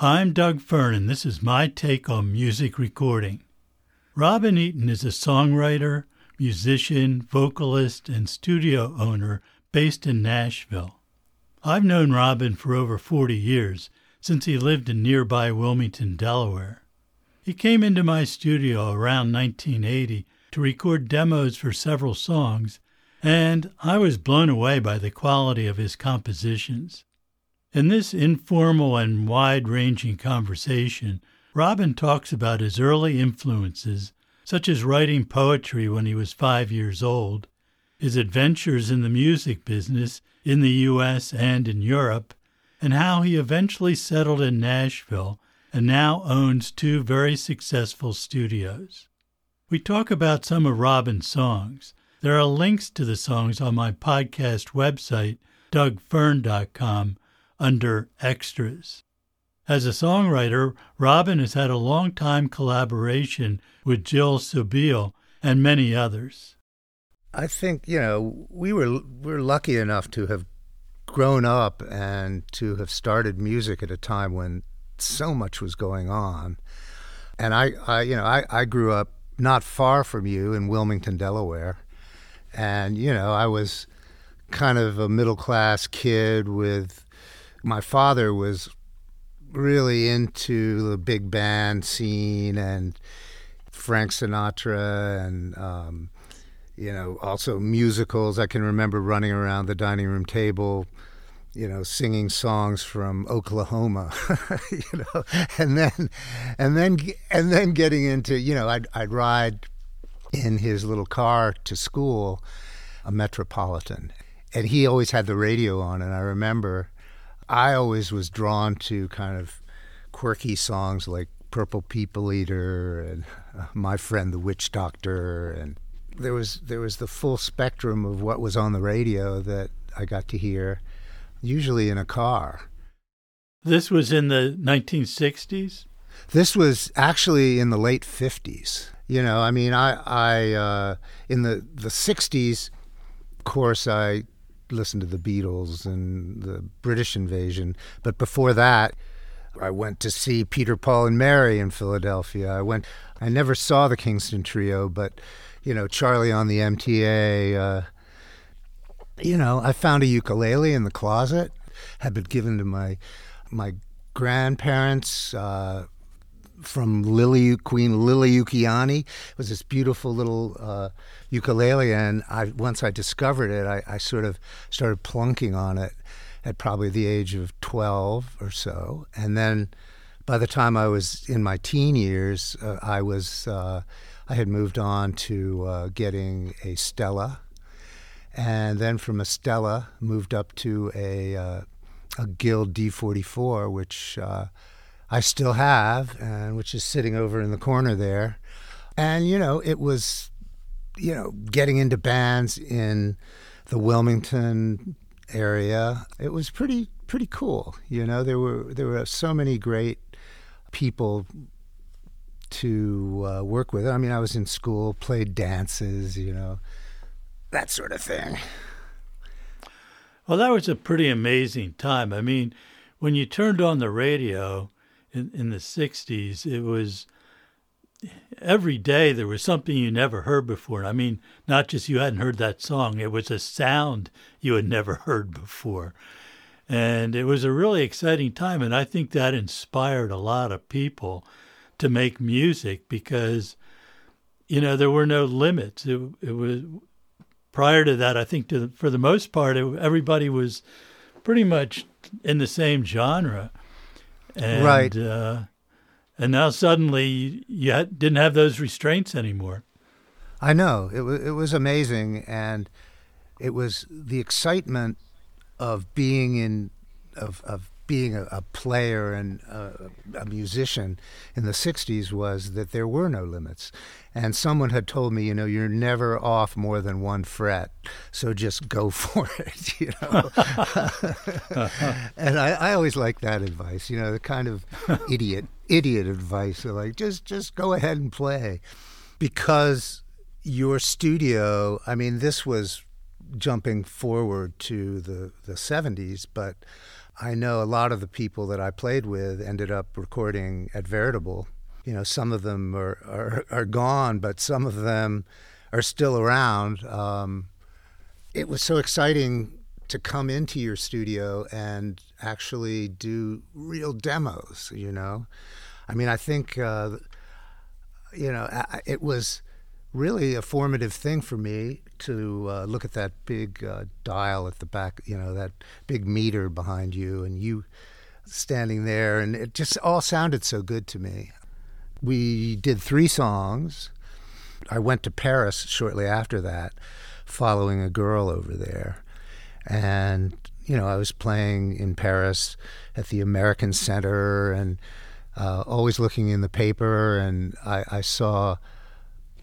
I'm Doug Fearn, and this is my take on music recording. Robin Eaton is a songwriter, musician, vocalist, and studio owner based in Nashville. I've known Robin for over 40 years, since he lived in nearby Wilmington, Delaware. He came into my studio around 1980 to record demos for several songs, and I was blown away by the quality of his compositions. In this informal and wide ranging conversation, Robin talks about his early influences, such as writing poetry when he was five years old, his adventures in the music business in the U.S. and in Europe, and how he eventually settled in Nashville and now owns two very successful studios. We talk about some of Robin's songs. There are links to the songs on my podcast website, dougfearn.com under Extras. As a songwriter, Robin has had a long time collaboration with Jill Sobule and many others. I think, you know, we were we're lucky enough to have grown up and to have started music at a time when so much was going on. And I, I you know, I, I grew up not far from you in Wilmington, Delaware. And, you know, I was kind of a middle class kid with my father was really into the big band scene and Frank Sinatra and um, you know also musicals. I can remember running around the dining room table, you know, singing songs from Oklahoma, you know, and then and then and then getting into you know I'd I'd ride in his little car to school, a Metropolitan, and he always had the radio on, and I remember I always was drawn to kind of quirky songs like Purple People Eater and uh, My Friend the Witch Doctor and there was there was the full spectrum of what was on the radio that I got to hear usually in a car. This was in the 1960s? This was actually in the late 50s. You know, I mean, I, I uh, in the, the 60s, of course, I listened to the Beatles and the British invasion. But before that, I went to see Peter, Paul, and Mary in Philadelphia. I went. I never saw the Kingston Trio, but you know, Charlie on the MTA. Uh, you know, I found a ukulele in the closet. Had been given to my my grandparents. Uh, from Lily Queen Liliuokalani. It was this beautiful little uh, ukulele, and I once I discovered it, I, I, sort of started plunking on it at probably the age of twelve or so, and then by the time I was in my teen years, uh, I was uh, I had moved on to uh, getting a Stella, and then from a Stella moved up to a uh, a Guild D44, which uh, I still have, and which is sitting over in the corner there. And you know, it was, you know, getting into bands in the Wilmington area. It was pretty pretty cool. You know, there were there were so many great people to uh, work with. I mean, I was in school, played dances, you know, that sort of thing. Well, that was a pretty amazing time. I mean, when you turned on the radio, in, in the 60s, it was every day there was something you never heard before. I mean, not just you hadn't heard that song, it was a sound you had never heard before. And it was a really exciting time. And I think that inspired a lot of people to make music because, you know, there were no limits. It, it was prior to that, I think to, for the most part, it, everybody was pretty much in the same genre. And, right. Uh, and now suddenly you had, didn't have those restraints anymore. I know it was it was amazing, and it was the excitement of being in of of being a, a player and a, a, musician in the 60s was that there were no limits. And someone had told me, you know, you're never off more than one fret, so just go for it, you know. and I, I always like that advice, you know, the kind of idiot idiot advice, so like just just go ahead and play, because your studio. I mean, this was jumping forward to the the 70s, but I know a lot of the people that I played with ended up recording at Veritable. You know, some of them are, are, are gone, but some of them are still around. Um, it was so exciting to come into your studio and actually do real demos, you know. I mean, I think, uh, you know, it was really a formative thing for me to uh, look at that big uh, dial at the back, you know, that big meter behind you, and you standing there, and it just all sounded so good to me. We did three songs. I went to Paris shortly after that, following a girl over there. And, you know, I was playing in Paris at the American Center and uh, always looking in the paper, and I, I saw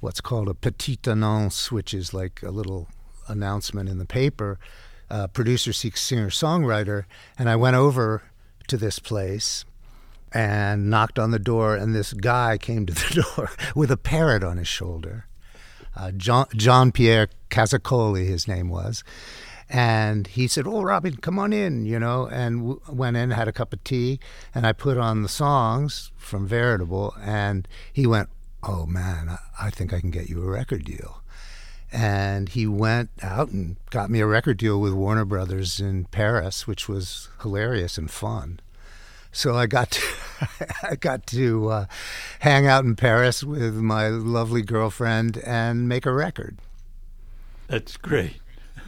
what's called a petite annonce, which is like a little announcement in the paper. Uh, producer seeks singer songwriter, and I went over to this place and knocked on the door, and this guy came to the door with a parrot on his shoulder. Uh, John, John Pierre Cazacoli, his name was. And he said, "Oh, Robin, come on in," you know. And w- went in, had a cup of tea, and I put on the songs from Veritable, and he went, oh man, I think I can get you a record deal. And he went out and got me a record deal with Warner Brothers in Paris, which was hilarious and fun. So I got to, I got to uh, hang out in Paris with my lovely girlfriend and make a record. That's great.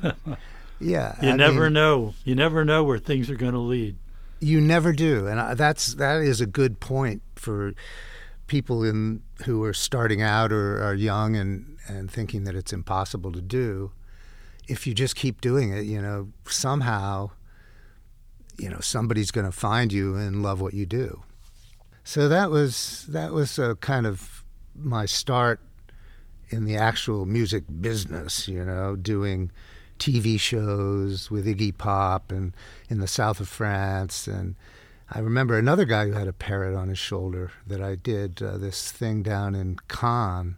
yeah, you I never mean, know. You never know where things are going to lead. You never do, and I, that's that is a good point for people in who are starting out or are young and, and thinking that it's impossible to do, if you just keep doing it, you know, somehow, you know, somebody's going to find you and love what you do. So that was that was a kind of my start in the actual music business, you know, doing TV shows with Iggy Pop and in the south of France and I remember another guy who had a parrot on his shoulder that I did uh, this thing down in Cannes,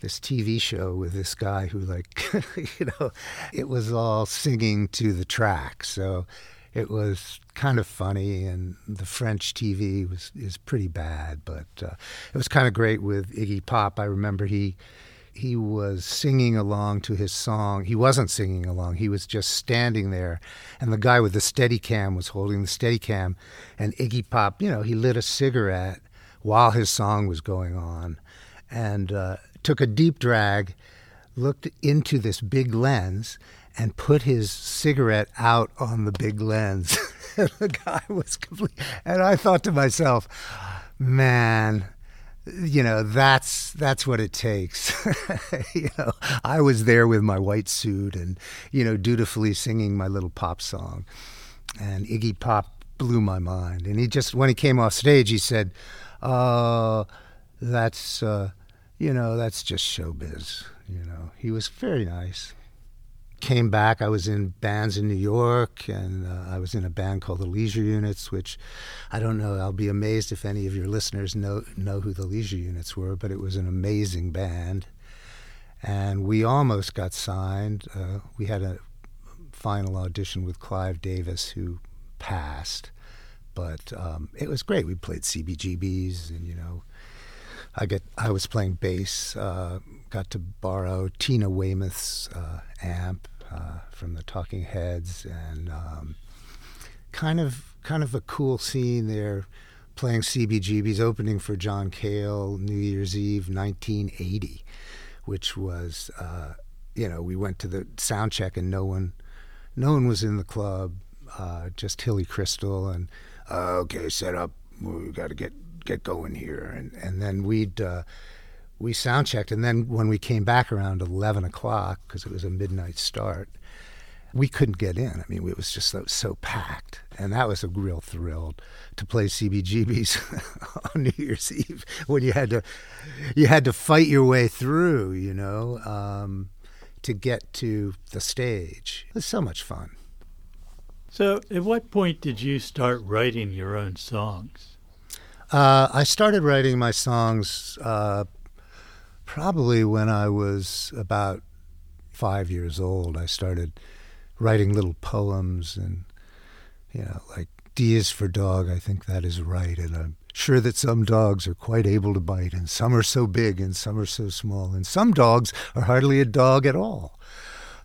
this TV show with this guy who, like, you know, it was all singing to the track. So it was kind of funny, and the French TV was is pretty bad, but uh, it was kind of great with Iggy Pop. I remember he he was singing along to his song. He wasn't singing along. He was just standing there, and the guy with the Steadicam was holding the Steadicam, and Iggy Pop, you know, he lit a cigarette while his song was going on, and uh, took a deep drag, looked into this big lens, and put his cigarette out on the big lens. the guy was complete, and I thought to myself, man you know that's that's what it takes. You know i was there with my white suit and you know dutifully singing my little pop song. And iggy pop blew my mind. And he just when he came off stage he said uh that's uh you know that's just showbiz. You know he was very nice came back. I was in bands in New York, and uh, I was in a band called the Leisure Units, which I don't know. I'll be amazed if any of your listeners know know who the Leisure Units were, but it was an amazing band, and we almost got signed. Uh, we had a final audition with Clive Davis, who passed, but um, it was great. We played CBGBs, and you know. I get. I was playing bass. Uh, got to borrow Tina Weymouth's uh, amp, uh, from the Talking Heads, and um, kind of kind of a cool scene there, playing CBGB's opening for John Cale New Year's Eve 1980, which was uh, you know we went to the sound check and no one no one was in the club, uh, just Hilly Kristal and okay set up. We got to get get going here. And and then we'd uh, we sound checked, and then when we came back around eleven o'clock because it was a midnight start, we couldn't get in. I mean, it was just so, so packed, and that was a real thrill to play CBGBs on New Year's Eve when you had to you had to fight your way through, you know, um, to get to the stage. It was so much fun. So, at what point did you start writing your own songs? Uh, I started writing my songs uh, probably when I was about five years old, I started writing little poems and You know, like D is for dog. I think that is right, and I'm sure that some dogs are quite able to bite, and some are so big, and some are so small, and some dogs are hardly a dog at all.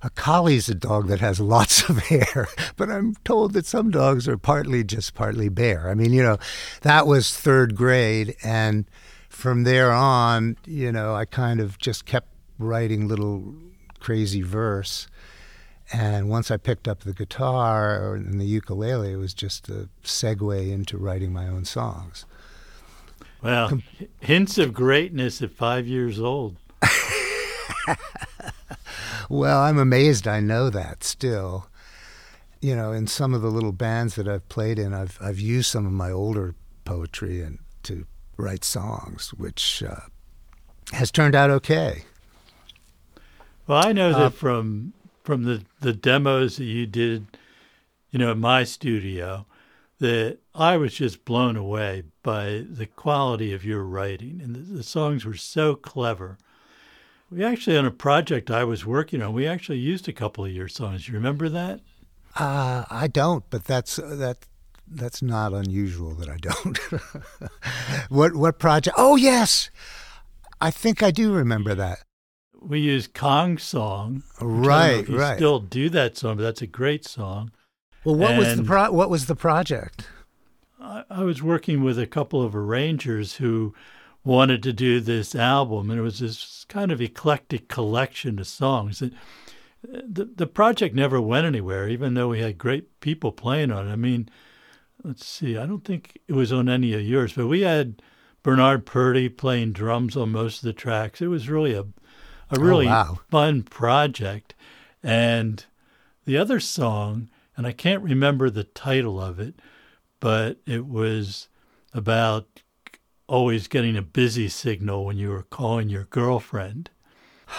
A collie's a dog that has lots of hair, but I'm told that some dogs are partly just partly bare. I mean, you know, that was third grade, and from there on, you know, I kind of just kept writing little crazy verse. And once I picked up the guitar and the ukulele, it was just a segue into writing my own songs. Well, Com- hints of greatness at five years old. well, I'm amazed I know that still. You know, in some of the little bands that I've played in, I've I've used some of my older poetry and to write songs, which uh, has turned out okay. Well, I know uh, that from from the the demos that you did, you know, in my studio, that I was just blown away by the quality of your writing, and the, the songs were so clever. We actually, on a project I was working on, we actually used a couple of your songs. You remember that? Uh, I don't, but that's uh, that that's not unusual that I don't. what what project? Oh yes, I think I do remember that. We used Kong song. Right, right. Still do that song, but that's a great song. Well, what and was the pro- what was the project? I, I was working with a couple of arrangers who wanted to do this album, and it was this kind of eclectic collection of songs. And uh, the the project never went anywhere, even though we had great people playing on it. I mean, let's see, I don't think it was on any of yours, but we had Bernard Purdie playing drums on most of the tracks. It was really a a really oh, wow. fun project. And the other song, and I can't remember the title of it, but it was about always getting a busy signal when you were calling your girlfriend.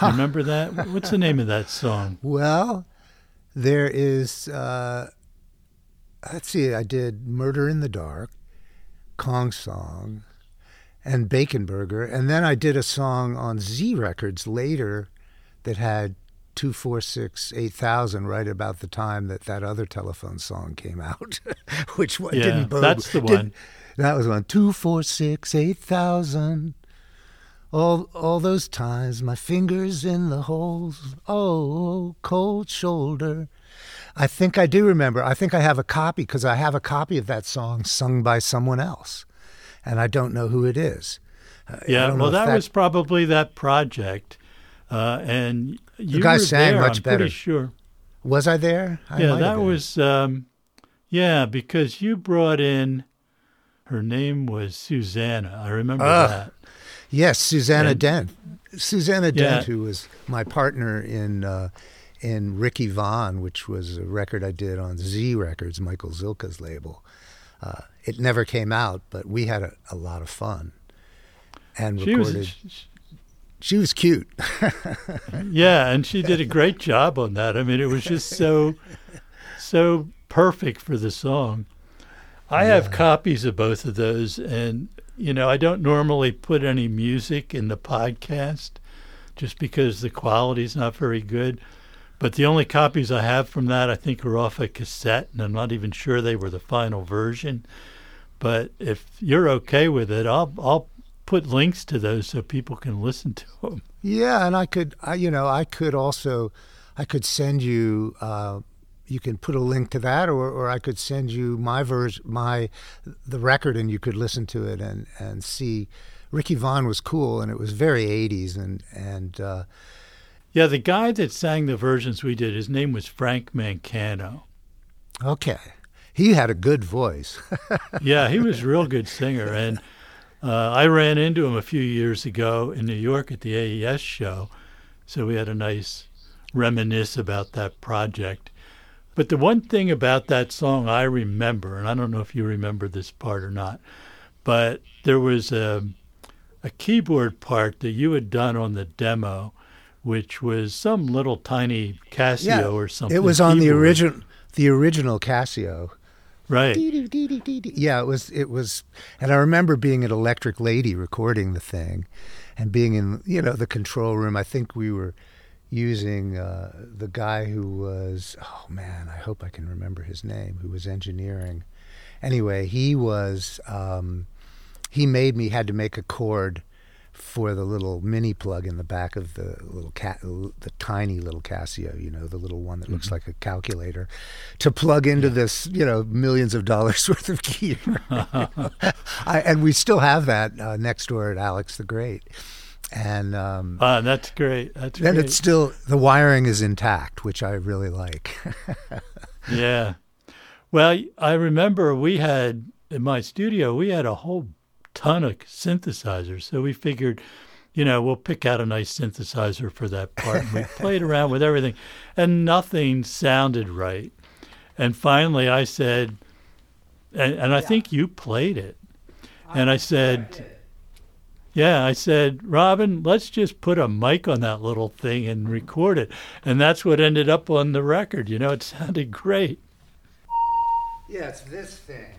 Remember that? What's the name of that song? Well, there is, uh, let's see, I did Murder in the Dark, Kong Song, and Bacon Burger. And then I did a song on Z Records later that had 246 8000 right about the time that that other telephone song came out, which yeah, didn't bode. That's the one. That was one. 246 8000. All, all those times, my fingers in the holes. Oh, oh cold shoulder. I think I do remember. I think I have a copy because I have a copy of that song sung by someone else and I don't know who it is. Uh, yeah, well, that, that, was probably that project, uh, and the guy sang there, much I'm better. Pretty sure. Was I there? I yeah, that was. Um, yeah, because you brought in. Her name was Susanna. I remember uh, that. Yes, Susanna and, Dent. Susanna Dent, who was my partner in uh, in Ricky Vaughn, which was a record I did on Z Records, Michael Zilkha's label. Uh, it never came out, but we had a, a lot of fun and she recorded. Was, she, she was cute. yeah, and she did a great job on that. I mean, it was just so so perfect for the song. I yeah. have copies of both of those, and you know, I don't normally put any music in the podcast just because the quality is not very good. But the only copies I have from that, I think, are off a cassette, and I'm not even sure they were the final version. But if you're okay with it, I'll I'll put links to those so people can listen to them. Yeah, and I could, I, you know, I could also, I could send you. Uh, you can put a link to that, or, or I could send you my version, my the record, and you could listen to it and and see. Ricky Vaughn was cool, and it was very '80s, and and uh, yeah, the guy that sang the versions we did, his name was Frank Mancano. Okay. He had a good voice. yeah, he was a real good singer. And uh, I ran into him a few years ago in New York at the AES show. So we had a nice reminisce about that project. But the one thing about that song I remember, and I don't know if you remember this part or not, but there was a, a keyboard part that you had done on the demo which was some little tiny Casio yeah, or something. It was on keyboard. the original the original Casio. Right. Yeah, it was it was and I remember being at Electric Lady recording the thing and being in you know the control room. I think we were using uh, the guy who was oh man, I hope I can remember his name, who was engineering. Anyway, he was um, he made me had to make a cord for the little mini plug in the back of the little cat, the tiny little Casio, you know, the little one that mm-hmm. looks like a calculator, to plug into yeah. this, you know, millions of dollars worth of gear. I, and we still have that uh, next door at Alex the Great. And um, uh, that's great. That's and great. it's still the wiring is intact, which I really like. yeah. Well, I remember we had in my studio we had a whole ton of synthesizers. So we figured, you know, we'll pick out a nice synthesizer for that part. And we played around with everything, and nothing sounded right. And finally, I said, and, and I think you played it. And I said, yeah, I said, Robin, let's just put a mic on that little thing and record it. And that's what ended up on the record. You know, it sounded great. Yeah, it's this thing.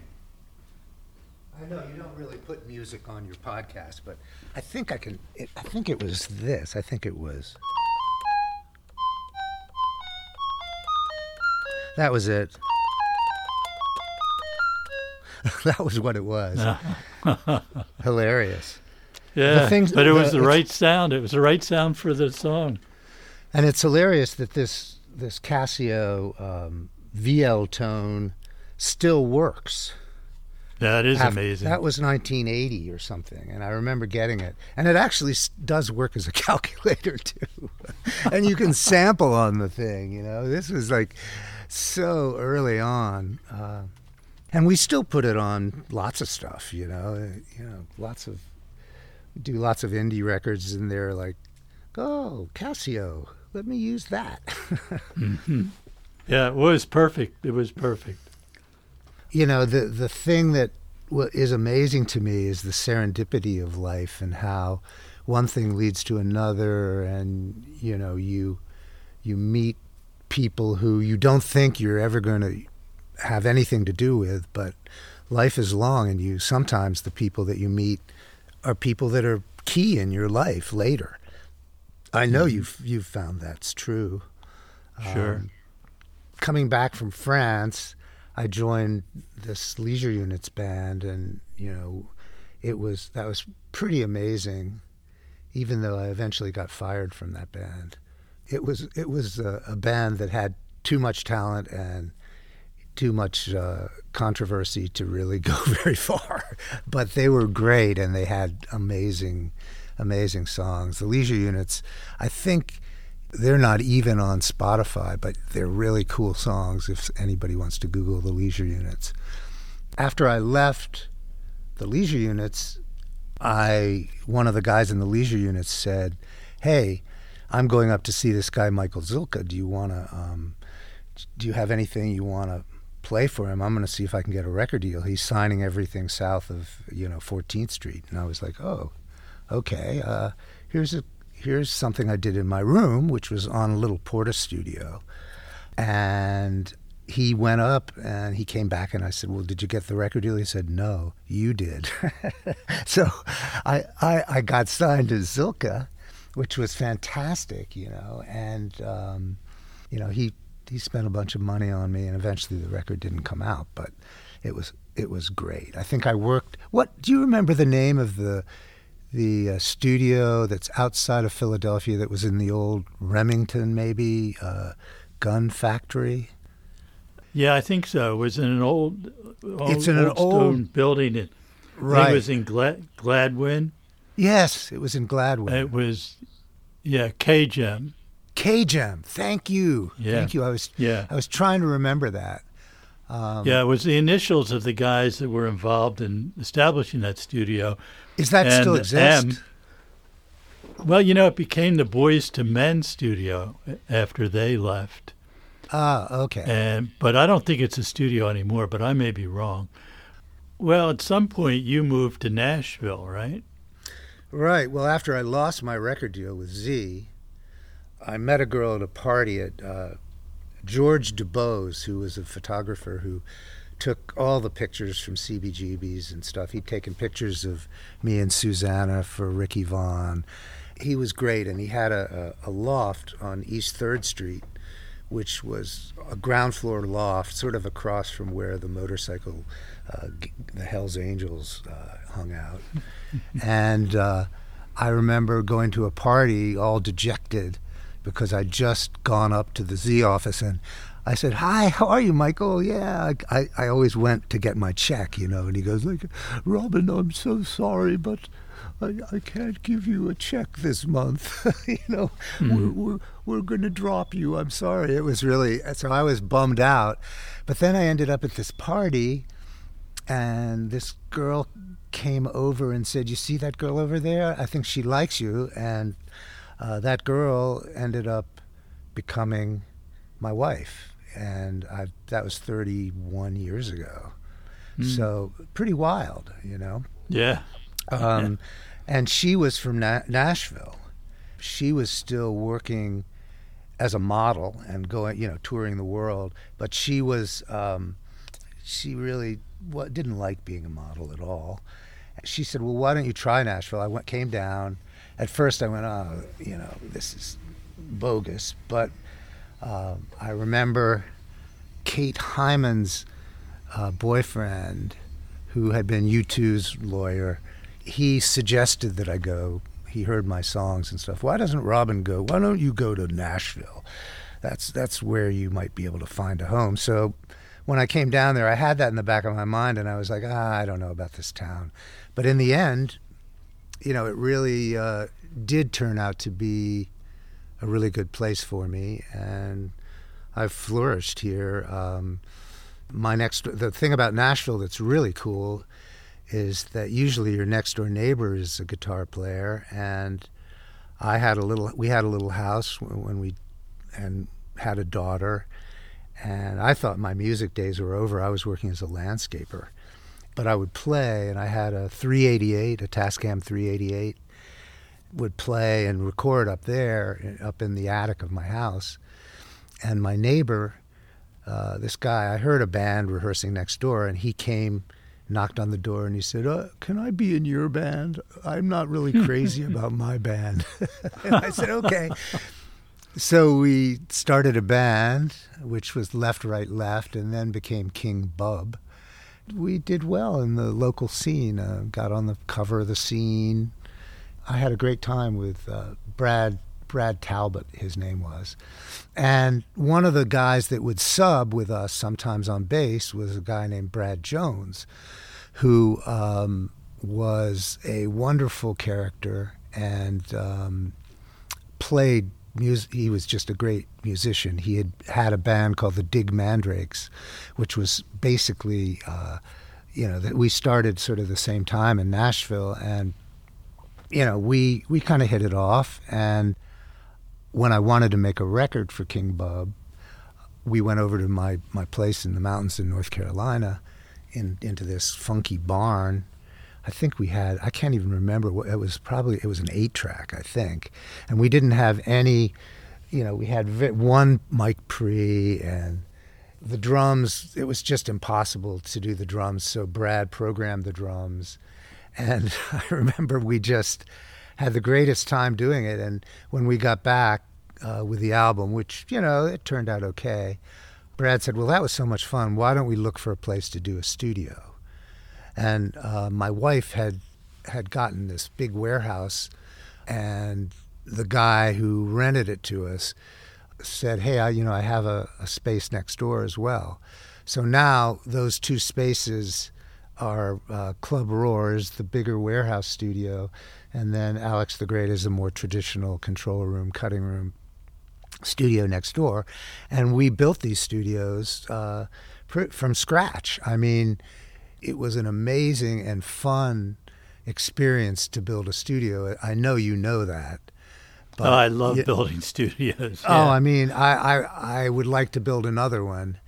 I know you don't really put music on your podcast, but I think I can. It, I think it was this. I think it was. That was it. that was what it was. Hilarious. Yeah, things, but it was the, the right sound. It was the right sound for the song. And it's hilarious that this this Casio um, VL tone still works. That is amazing. That was 1980 or something, and I remember getting it. And it actually does work as a calculator too, and you can sample on the thing. You know, this was like so early on, uh, and we still put it on lots of stuff. You know, you know, lots of do lots of indie records, and they're like, "Oh, Casio, let me use that." mm-hmm. Yeah, it was perfect. It was perfect you know the the thing that is amazing to me is the serendipity of life and how one thing leads to another and you know you you meet people who you don't think you're ever going to have anything to do with but life is long and you sometimes the people that you meet are people that are key in your life later. I know mm-hmm. you've you've found that's true. Sure. Um, coming back from france I joined this leisure units band, and you know, it was that was pretty amazing. Even though I eventually got fired from that band, it was it was a, a band that had too much talent and too much uh, controversy to really go very far. But they were great, and they had amazing, amazing songs. The leisure units, I think they're not even on Spotify, but they're really cool songs if anybody wants to Google the leisure units. After I left the leisure units, I one of the guys in the leisure units said, "Hey, I'm going up to see this guy Michael Zilkha. Do you want to? Um, do you have anything you want to play for him? I'm going to see if I can get a record deal. He's signing everything south of you know 14th Street." And I was like, "Oh, okay. Uh, here's a here's something I did in my room, which was on a little Portastudio. And he went up and he came back and I said, Well, did you get the record deal? He said, No, you did. so I, I, I, got signed to Zilkha, which was fantastic, you know. And, um, you know, he, he spent a bunch of money on me and eventually the record didn't come out, but it was, it was great. I think I worked. What do you remember the name of the the uh, studio that's outside of Philadelphia that was in the old Remington, maybe uh, gun factory. Yeah, I think so. It was in an old, old it's in old an old stone building. It, right. it was in Glad, Gladwyne. Yes, it was in Gladwyne. It was, yeah, KGEM. KGEM. Thank you. Yeah. Thank you. I was yeah. I was trying to remember that. Um, yeah, it was the initials of the guys that were involved in establishing that studio. Is that and still exist? M, well, you know, it became the Boyz II Men studio after they left. Ah, okay. And but I don't think it's a studio anymore. But I may be wrong. Well, at some point you moved to Nashville, right? Right. Well, after I lost my record deal with Z, I met a girl at a party at uh, George DuBose, who was a photographer who took all the pictures from CBGBs and stuff. He'd taken pictures of me and Susanna for Ricky Vaughn. he was great, and he had a, a, a loft on East Third Street, which was a ground floor loft, sort of across from where the motorcycle, uh, the Hell's Angels, uh, hung out. and uh, I remember going to a party all dejected because I'd just gone up to the Z office and I said, "Hi, how are you, Michael?" Yeah, I, I always went to get my check, you know. And he goes, "Like, Robin, I'm so sorry, but I, I can't give you a check this month. you know, mm-hmm. we're we're, we're going to drop you. I'm sorry." It was really so I was bummed out, but then I ended up at this party, and this girl came over and said, "You see that girl over there? I think she likes you." And uh, that girl ended up becoming my wife and I, that was 31 years ago. Mm. So pretty wild, you know. Yeah. Um, yeah. And she was from Na- Nashville. She was still working as a model and going, you know, touring the world. But she was, um, she really what, didn't like being a model at all. She said, "Well, why don't you try Nashville?" I went, came down. At first, I went, "Oh, you know, this is bogus," but uh, I remember Kate Hyman's uh, boyfriend, who had been U2's lawyer, he suggested that I go. He heard my songs and stuff. Why doesn't Robin go? Why don't you go to Nashville? That's that's where you might be able to find a home. So when I came down there, I had that in the back of my mind, and I was like, ah, I don't know about this town. But in the end, you know, it really uh, did turn out to be a really good place for me, and I've flourished here. Um, my next, the thing about Nashville that's really cool is that usually your next door neighbor is a guitar player, and I had a little, we had a little house when we, and had a daughter, and I thought my music days were over. I was working as a landscaper, but I would play, and I had a 388, a Tascam 388 would play and record up there, up in the attic of my house. And my neighbor, uh, this guy, I heard a band rehearsing next door, and he came, knocked on the door, and he said, uh, "Can I be in your band? I'm not really crazy about my band." and I said, "Okay." So we started a band, which was Left, Right, Left, and then became King Bub. We did well in the local scene. Uh, got on the cover of the scene I had a great time with uh, Brad Brad Talbot, his name was. And one of the guys that would sub with us sometimes on bass was a guy named Brad Jones, who um, was a wonderful character and um, played music. He was just a great musician. He had had a band called the Dig Mandrakes, which was basically, uh, you know, that we started sort of the same time in Nashville and you know, we we kind of hit it off. And when I wanted to make a record for King Bub, we went over to my my place in the mountains in North Carolina, in into this funky barn. I think we had I can't even remember what it was. Probably it was an eight track, I think, and we didn't have any. You know, we had one mic pre and the drums. It was just impossible to do the drums, so Brad programmed the drums and I remember we just had the greatest time doing it. And when we got back uh, with the album, which, you know, it turned out okay, Brad said, Well, that was so much fun. Why don't we look for a place to do a studio? And uh, my wife had had gotten this big warehouse, and the guy who rented it to us said, "Hey, I, you know, I have a, a space next door as well." So now those two spaces our uh, Club Roars, the bigger warehouse studio, and then Alex the Great is a more traditional control room, cutting room studio next door. And we built these studios uh, pr- from scratch. I mean, it was an amazing and fun experience to build a studio. I know you know that. But, oh, I love building studios. Oh, yeah. Oh, I mean, I, I I would like to build another one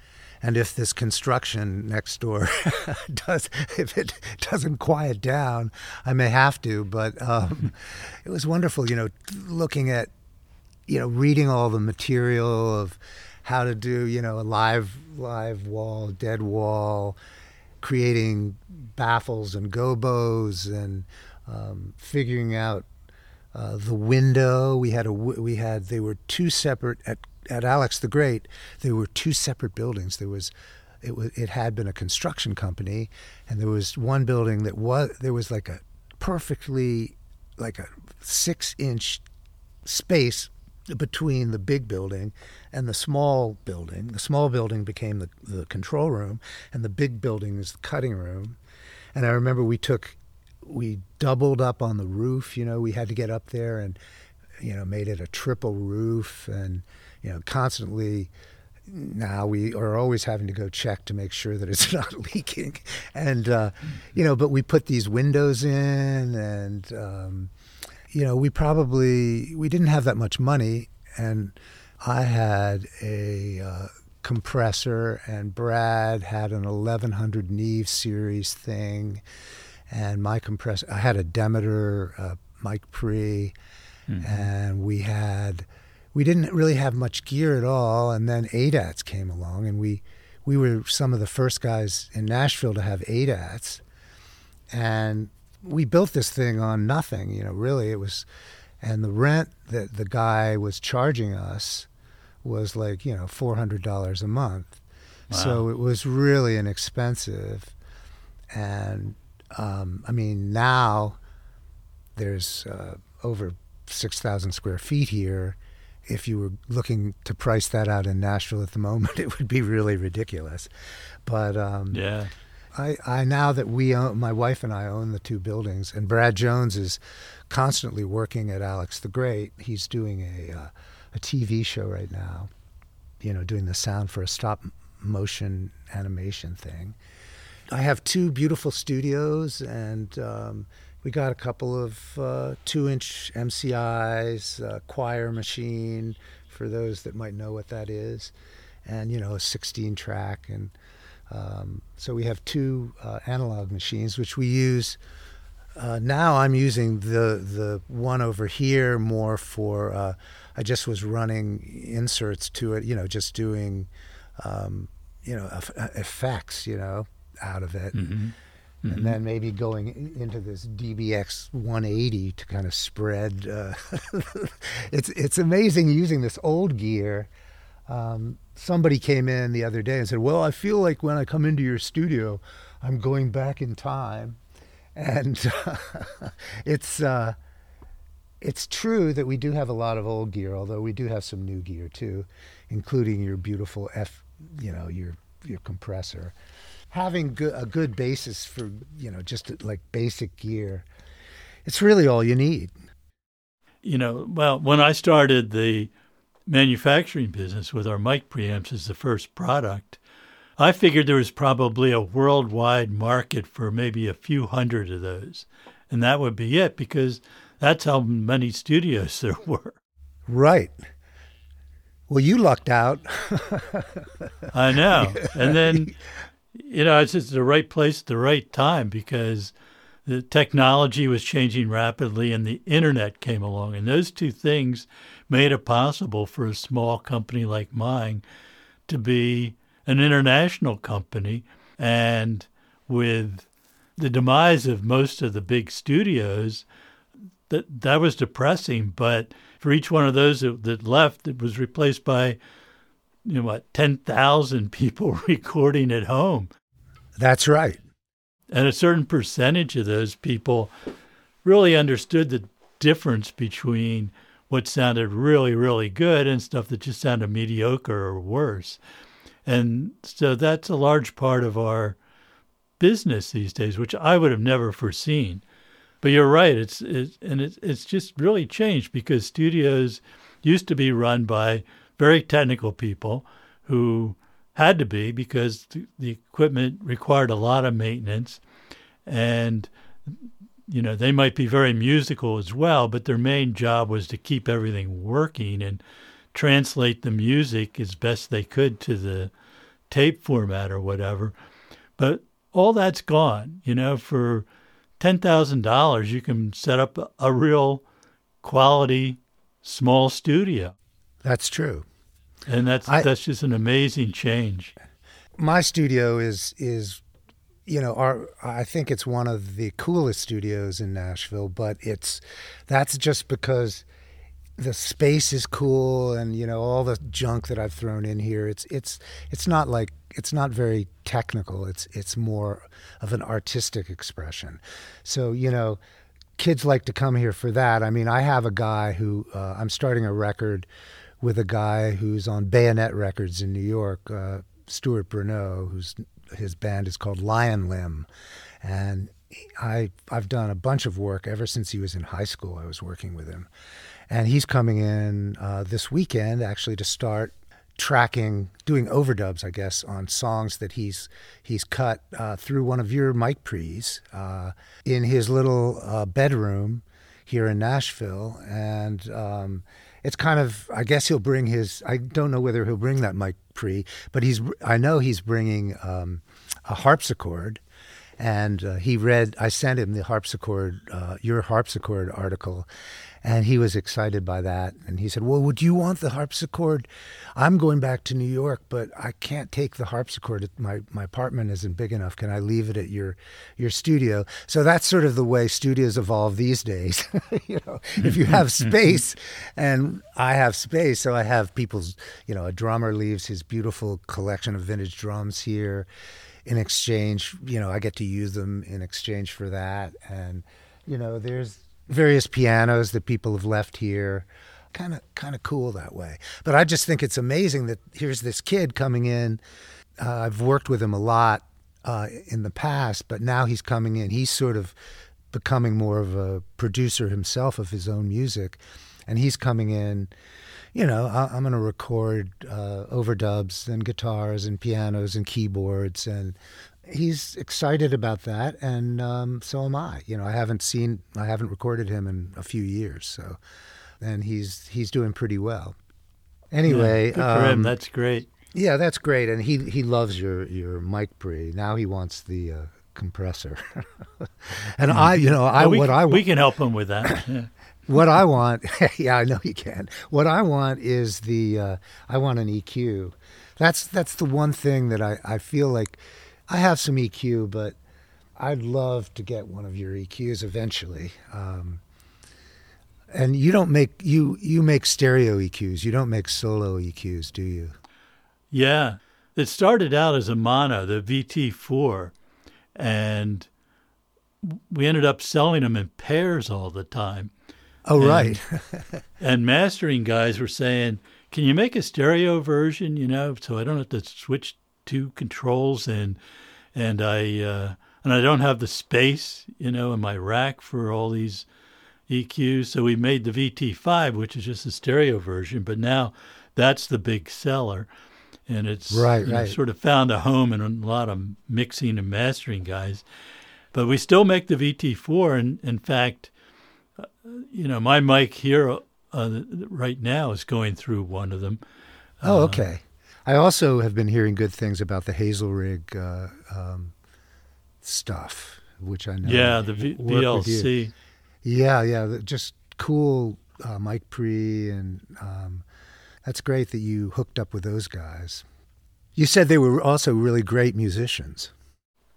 and if this construction next door does if it doesn't quiet down i may have to but um, it was wonderful you know looking at you know reading all the material of how to do you know a live live wall dead wall creating baffles and gobos and um, figuring out uh, the window. We had a we had they were two separate at at Alex the Great. There were two separate buildings. There was it was it had been a construction company, and there was one building that was there was like a perfectly like a six inch space between the big building and the small building. The small building became the, the control room, and the big building is the cutting room. And I remember we took, we doubled up on the roof. You know, we had to get up there and, you know, made it a triple roof, and you know, constantly. Now we are always having to go check to make sure that it's not leaking, and uh, you know. But we put these windows in, and um, you know, we probably we didn't have that much money, and I had a uh, compressor, and Brad had an 1100 Neve series thing, and my compressor. I had a Demeter uh, mic pre, mm-hmm. and we had we didn't really have much gear at all, and then ADATs came along, and we we were some of the first guys in Nashville to have ADATs, and we built this thing on nothing, you know, really. It was, and the rent that the guy was charging us was like, you know, $400 a month. Wow. So it was really inexpensive. And um, I mean, now there's uh, over 6,000 square feet here. If you were looking to price that out in Nashville at the moment, it would be really ridiculous. But um, yeah I, I now that we own, my wife and I own the two buildings, and Brad Jones is constantly working at Alex the Great. He's doing a uh, a TV show right now, you know, doing the sound for a stop motion animation thing. I have two beautiful studios, and um, we got a couple of uh, two-inch MCIs, uh, choir machine for those that might know what that is, and you know, a 16 track and um, so we have two uh, analog machines, which we use. Uh, now I'm using the the one over here more for. Uh, I just was running inserts to it, you know, just doing, um, you know, effects, you know, out of it. Mm-hmm. Mm-hmm. and then maybe going into this DBX 180 to kind of spread. Uh, it's it's amazing using this old gear um, somebody came in the other day and said, Well, I feel like when I come into your studio, I'm going back in time. And it's, uh, it's true that we do have a lot of old gear, although we do have some new gear too, including your beautiful F, you know, your, your compressor. Having go- a good basis for, you know, just like basic gear, it's really all you need. You know, well, when I started the manufacturing business with our mic preamps as the first product, I figured there was probably a worldwide market for maybe a few hundred of those. And that would be it because that's how many studios there were. Right. Well, you lucked out. I know. And then, you know, it's just the right place at the right time because the technology was changing rapidly and the internet came along. And those two things made it possible for a small company like mine to be an international company. And with the demise of most of the big studios, that that was depressing. But for each one of those that, that left, it was replaced by, you know, what, 10,000 people recording at home. That's right. And a certain percentage of those people really understood the difference between what sounded really, really good and stuff that just sounded mediocre or worse. And so that's a large part of our business these days, which I would have never foreseen. But you're right, it's, it's and it's it's just really changed because studios used to be run by very technical people who had to be because the equipment required a lot of maintenance and you know, they might be very musical as well, but their main job was to keep everything working and translate the music as best they could to the tape format or whatever. But all that's gone. You know, for $10,000, you can set up a real quality small studio. That's true. And that's I, that's just an amazing change. My studio is is you know, our I think it's one of the coolest studios in Nashville, but it's that's just because the space is cool and you know all the junk that I've thrown in here. It's it's it's not like it's not very technical. It's it's more of an artistic expression. So you know, kids like to come here for that. I mean, I have a guy who uh, I'm starting a record with a guy who's on Bayonet Records in New York, uh, Stewart Bronaugh, whose his band is called Lion Limb, and I I've done a bunch of work ever since he was in high school. I was working with him, and he's coming in uh, this weekend actually to start tracking, doing overdubs, I guess, on songs that he's he's cut uh, through one of your mic pre's uh, in his little uh, bedroom here in Nashville, and um, it's kind of I guess he'll bring his. I don't know whether he'll bring that mic pre, but he's. I know he's bringing um, a harpsichord, and uh, he read. I sent him the harpsichord, uh, your harpsichord article, and he was excited by that. And he said, Well, would you want the harpsichord? I'm going back to New York, but I can't take the harpsichord. My, my apartment isn't big enough. Can I leave it at your, your studio? So that's sort of the way studios evolve these days. you know, if you have space, and I have space, so I have people's, you know, a drummer leaves his beautiful collection of vintage drums here. In exchange, you know, I get to use them in exchange for that. And, you know, there's various pianos that people have left here. Kind of, kind of cool that way. But I just think it's amazing that here's this kid coming in. Uh, I've worked with him a lot uh, in the past, but now he's coming in. He's sort of becoming more of a producer himself of his own music, and he's coming in. You know, I, am going to record uh, overdubs and guitars and pianos and keyboards and he's excited about that, and um, so am I. You know, I haven't seen, I haven't recorded him in a few years, so, and he's he's doing pretty well. Anyway, yeah, um, him. That's great. Yeah, that's great, and he he loves your your mic pre. Now he wants the uh, compressor, and I, you know, I well, we, what I we can help him with that. Yeah. what I want, yeah, I know you can. What I want is the uh, I want an EQ. That's that's the one thing that I, I feel like I have some EQ, but I'd love to get one of your EQs eventually. Um, and you don't make you you make stereo EQs. You don't make solo EQs, do you? Yeah, it started out as a mono, the VT4, and we ended up selling them in pairs all the time. Oh, and, right. and mastering guys were saying, "Can you make a stereo version? You know, so I don't have to switch two controls and and I uh, and I don't have the space, you know, in my rack for all these EQs. So we made the VT5, which is just a stereo version, but now that's the big seller, and it's right, right. Know, sort of found a home in a lot of mixing and mastering guys. But we still make the VT4, and in fact, uh, you know, my mic here uh, right now is going through one of them. Oh, uh, okay. I also have been hearing good things about the Hazelrigg uh, um, stuff, which I know. Yeah, the v- VLC. Yeah, yeah, just cool uh, mic pre, and um, that's great that you hooked up with those guys. You said they were also really great musicians.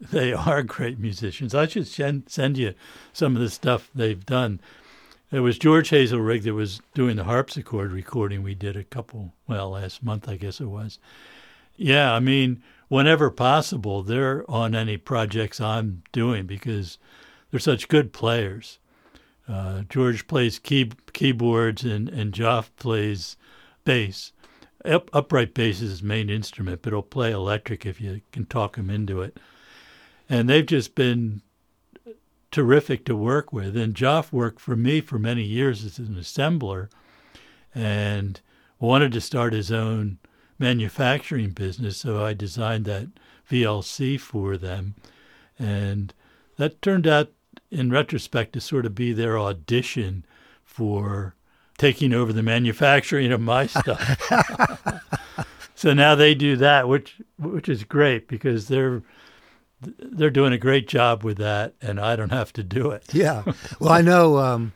They are great musicians. I should send you some of the stuff they've done. It was George Hazelrigg that was doing the harpsichord recording we did a couple, well, last month, I guess it was. Yeah, I mean, whenever possible, they're on any projects I'm doing because they're such good players. Uh, George plays key, keyboards and, and Joff plays bass. Up, upright bass is his main instrument, but he'll play electric if you can talk him into it. And they've just been terrific to work with. And Joff worked for me for many years as an assembler and wanted to start his own manufacturing business. So I designed that VLC for them. And that turned out, in retrospect, to sort of be their audition for taking over the manufacturing of my stuff. so now they do that, which which is great because they're they're doing a great job with that, and I don't have to do it. yeah. Well, I know um,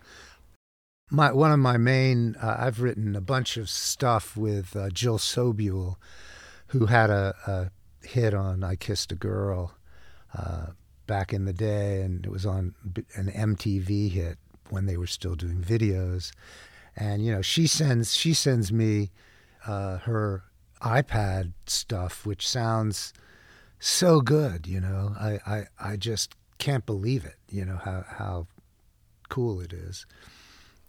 my one of my main. Uh, I've written a bunch of stuff with uh, Jill Sobule, who had a, a, hit on "I Kissed a Girl." uh, back in the day, and it was on an MTV hit when they were still doing videos. And you know, she sends she sends me uh, her iPad stuff, which sounds so good. You know, I, I I just can't believe it. You know how how cool it is.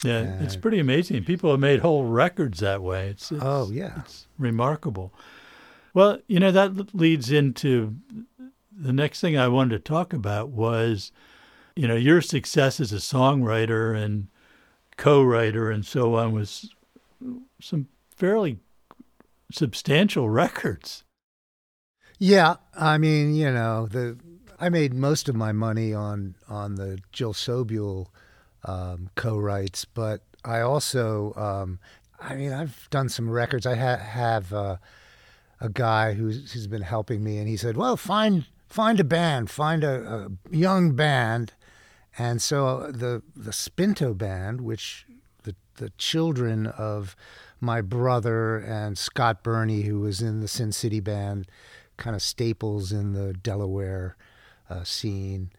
Yeah, and, it's pretty amazing. People have made whole records that way. It's, it's oh yeah, it's remarkable. Well, you know that leads into the next thing I wanted to talk about was, you know, your success as a songwriter and co-writer and so on was some fairly substantial records. Yeah, I mean, you know, the I made most of my money on on the Jill Sobule um, co-writes, but I also, um, I mean, I've done some records. I ha- have uh, a guy who's, who's been helping me, and he said, "Well, find find a band, find a, a young band." And so the the Spinto band, which the the children of my brother and Scott Burney, who was in the Sin City band, kind of staples in the Delaware uh, scene.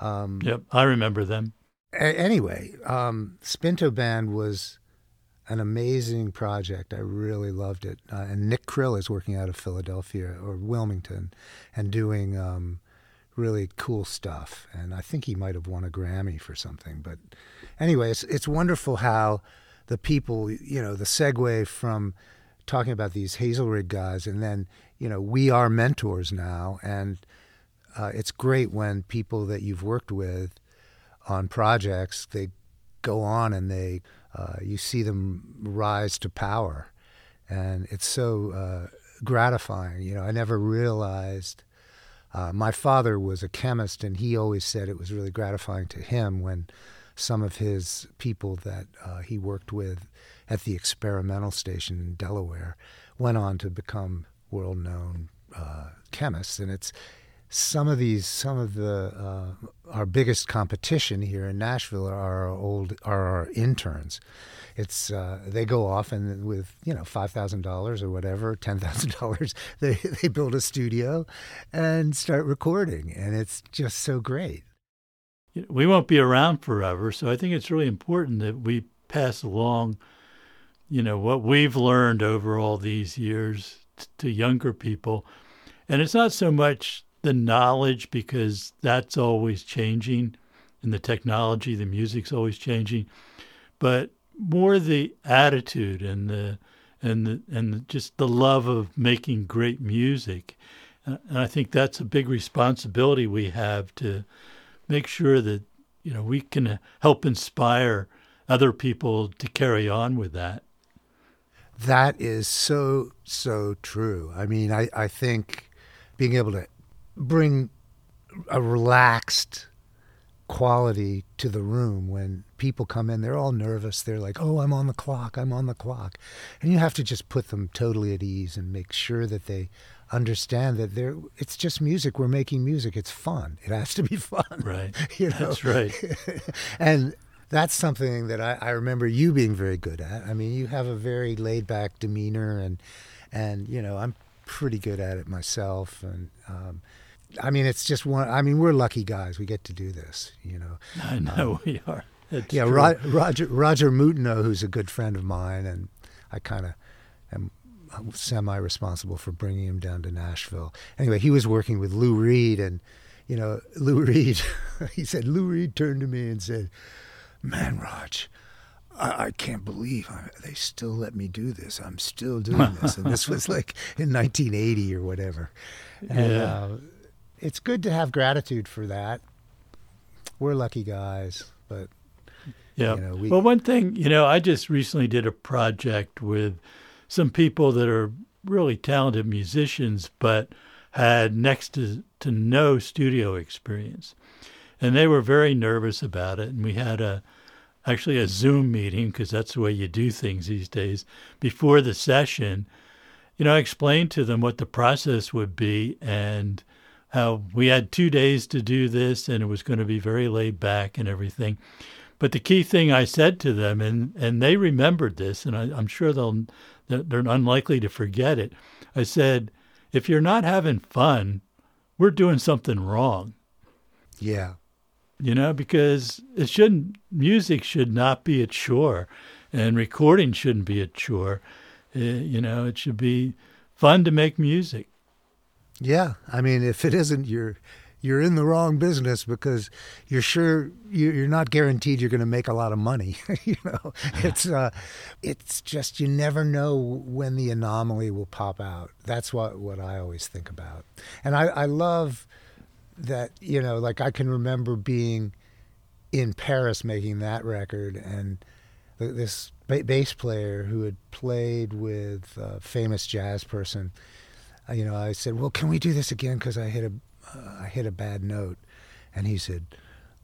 Um, yep, I remember them anyway, um, Spinto Band was an amazing project. I really loved it. Uh, and Nick Krill is working out of Philadelphia or Wilmington and doing um, really cool stuff. And I think he might have won a Grammy for something. But anyway, it's, it's wonderful how the people, you know, the segue from talking about these Hazelrigg guys and then, you know, we are mentors now. And uh, it's great when people that you've worked with on projects, they go on and they uh, you see them rise to power, and it's so uh, gratifying. You know, I never realized. Uh, my father was a chemist, and he always said it was really gratifying to him when some of his people that uh, he worked with at the experimental station in Delaware went on to become world known uh, chemists. And it's some of these, some of the uh, our biggest competition here in Nashville are our old are our interns. It's uh, they go off and with you know five thousand dollars or whatever, ten thousand dollars, they they build a studio and start recording, and it's just so great. We won't be around forever, so I think it's really important that we pass along, you know, what we've learned over all these years to younger people. And it's not so much the knowledge because that's always changing and the technology, the music's always changing, but more the attitude and the and the, and just the love of making great music. And I think that's a big responsibility we have to make sure that you know we can help inspire other people to carry on with that. That is so so true. I mean, I I think being able to bring a relaxed quality to the room when people come in they're all nervous. They're like oh i'm on the clock i'm on the clock. And you have to just put them totally at ease and make sure that they understand that they're it's just music. We're making music. It's fun. It has to be fun. Right. You know? That's right. And that's something that I, I remember you being very good at i mean you have a very laid back demeanor and and you know i'm pretty good at it myself and um, I mean, it's just one. I mean, we're lucky guys. We get to do this. You know. I know um, we are. It's yeah, Ro- Roger Roger Moutenot, who's a good friend of mine, and I kind of am semi-responsible for bringing him down to Nashville. Anyway, he was working with Lou Reed, and you know, Lou Reed. he said Lou Reed turned to me and said, "Man, Raj." I, I can't believe I, they still let me do this. I'm still doing this, and this was like in 1980 or whatever. And, yeah. Uh, it's good to have gratitude for that. We're lucky guys, but yeah. You know, we, well, one thing you know, I just recently did a project with some people that are really talented musicians, but had next to to no studio experience, and they were very nervous about it. And we had a actually a Zoom meeting because that's the way you do things these days before the session. You know, I explained to them what the process would be and how we had two days to do this and it was going to be very laid back and everything. But the key thing I said to them, and, and they remembered this, and I, I'm sure they'll they're unlikely to forget it. I said, if you're not having fun, we're doing something wrong. Yeah. You know, because it shouldn't music should not be a chore and recording shouldn't be a chore. Uh, you know, it should be fun to make music. Yeah, I mean, if it isn't, you're you're in the wrong business because you're sure you're not guaranteed you're going to make a lot of money. you know, it's uh, it's just you never know when the anomaly will pop out. That's what what I always think about, and I, I love that. You know, like I can remember being in Paris making that record and this bass player who had played with a famous jazz person you know, I said, "Well, can we do this again? Because I hit a, uh, I hit a bad note," and he said,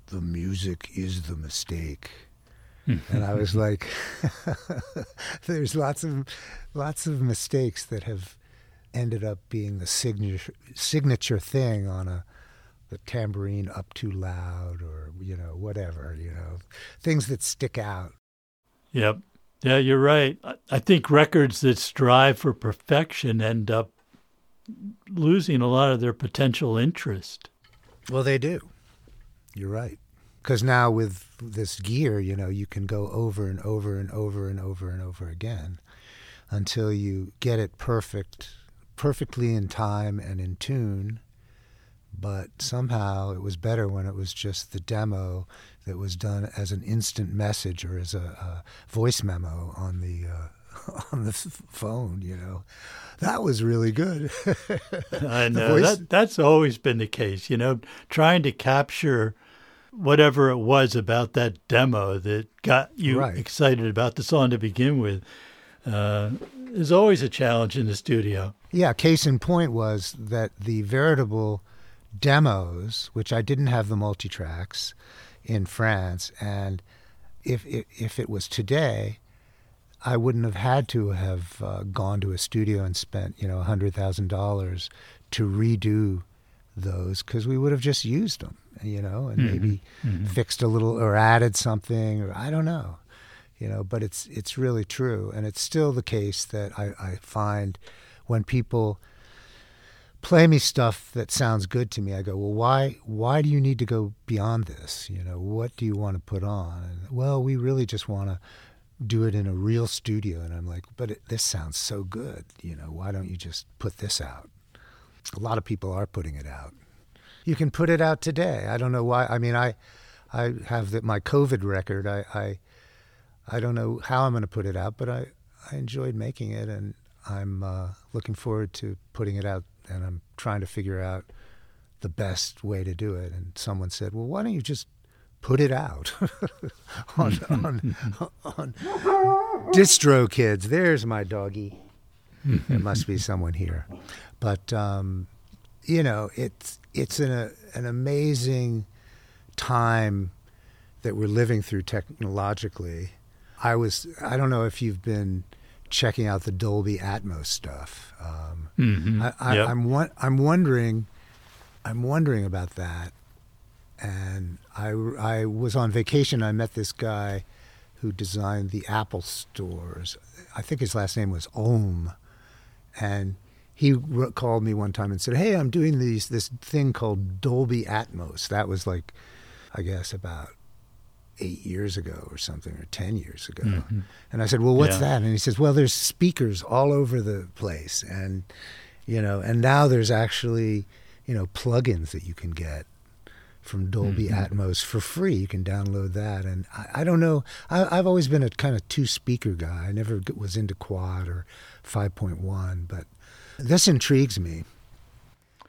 "The music is the mistake." and I was like, "There's lots of, lots of mistakes that have ended up being the signature signature thing on a." The tambourine up too loud, or you know, whatever, you know, things that stick out. Yep. Yeah, you're right. I think records that strive for perfection end up losing a lot of their potential interest. Well, they do. You're right. Because now with this gear, you know, you can go over and over and over and over and over again until you get it perfect, perfectly in time and in tune. But somehow it was better when it was just the demo that was done as an instant message or as a, a voice memo on the uh, on the phone. You know, that was really good. I know voice... that that's always been the case. You know, trying to capture whatever it was about that demo that got you right. excited about the song to begin with uh, is always a challenge in the studio. Yeah, case in point was that the veritable demos, which I didn't have the multi tracks in France, and if, if if it was today, I wouldn't have had to have uh, gone to a studio and spent you know hundred thousand dollars to redo those because we would have just used them, you know, and mm-hmm. maybe mm-hmm. fixed a little or added something or I don't know, you know. But it's it's really true, and it's still the case that I, I find when people play me stuff that sounds good to me, I go, well, why why do you need to go beyond this? You know, what do you want to put on? And, well, we really just want to do it in a real studio. And I'm like, but it, this sounds so good. You know, why don't you just put this out? A lot of people are putting it out. You can put it out today. I don't know why. I mean, I, I have the, my COVID record. I, I, I don't know how I'm going to put it out, but I, I enjoyed making it, and I'm uh, looking forward to putting it out. And I'm trying to figure out the best way to do it. And someone said, "Well, why don't you just put it out on, on, on DistroKids. There's my doggy. there must be someone here, but um, you know, it's it's an a, an amazing time that we're living through technologically. I was I don't know if you've been checking out the Dolby Atmos stuff. Um, mm-hmm. I, I, yep. I'm I'm wondering I'm wondering about that and I, I was on vacation. I met this guy who designed the Apple stores. I think his last name was Ohm, and he called me one time and said, "Hey, I'm doing these this thing called Dolby Atmos." That was like, I guess about eight years ago or something, or ten years ago. Mm-hmm. And I said, "Well, what's yeah. that?" And he says, "Well, there's speakers all over the place, and you know, and now there's actually." You know, plugins that you can get from Dolby mm-hmm. Atmos for free. You can download that. And I, I don't know. I, have always been a kind of two speaker guy. I never was into quad or 5.1, but this intrigues me.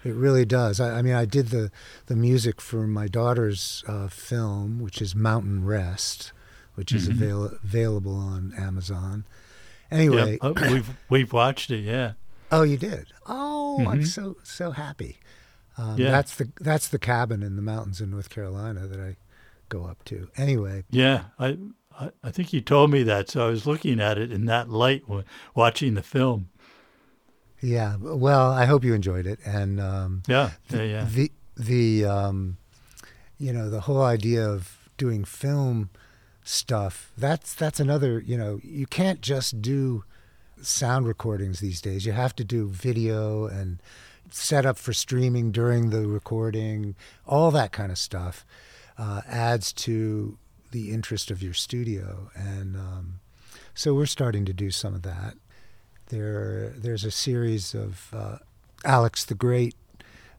It really does. I, I mean, I did the, the music for my daughter's uh, film, which is Mountain Rest, which is mm-hmm. avail- available on Amazon. Anyway, yep. oh, we've we've watched it. Yeah. Oh, you did. Oh, mm-hmm. I'm so so happy. Um, yeah. That's the that's the cabin in the mountains in North Carolina that I go up to. Anyway. Yeah, I I think you told me that, so I was looking at it in that light watching the film. Yeah, well, I hope you enjoyed it, and um, yeah, yeah, yeah. The the um, you know the whole idea of doing film stuff that's that's another you know you can't just do sound recordings these days you have to do video and set up for streaming during the recording, all that kind of stuff uh, adds to the interest of your studio. And um, so we're starting to do some of that. There, there's a series of uh, Alex the Great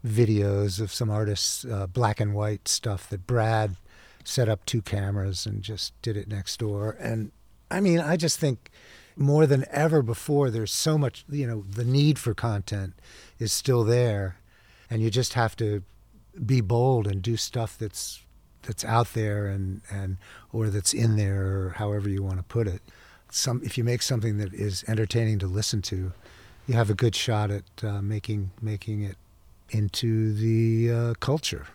videos of some artists, uh, black and white stuff that Brad set up two cameras and just did it next door. And I mean, I just think more than ever before, there's so much, you know, the need for content is still there. And you just have to be bold and do stuff that's that's out there and, and or that's in there or however you want to put it. Some if you make something that is entertaining to listen to, you have a good shot at uh, making making it into the uh, culture.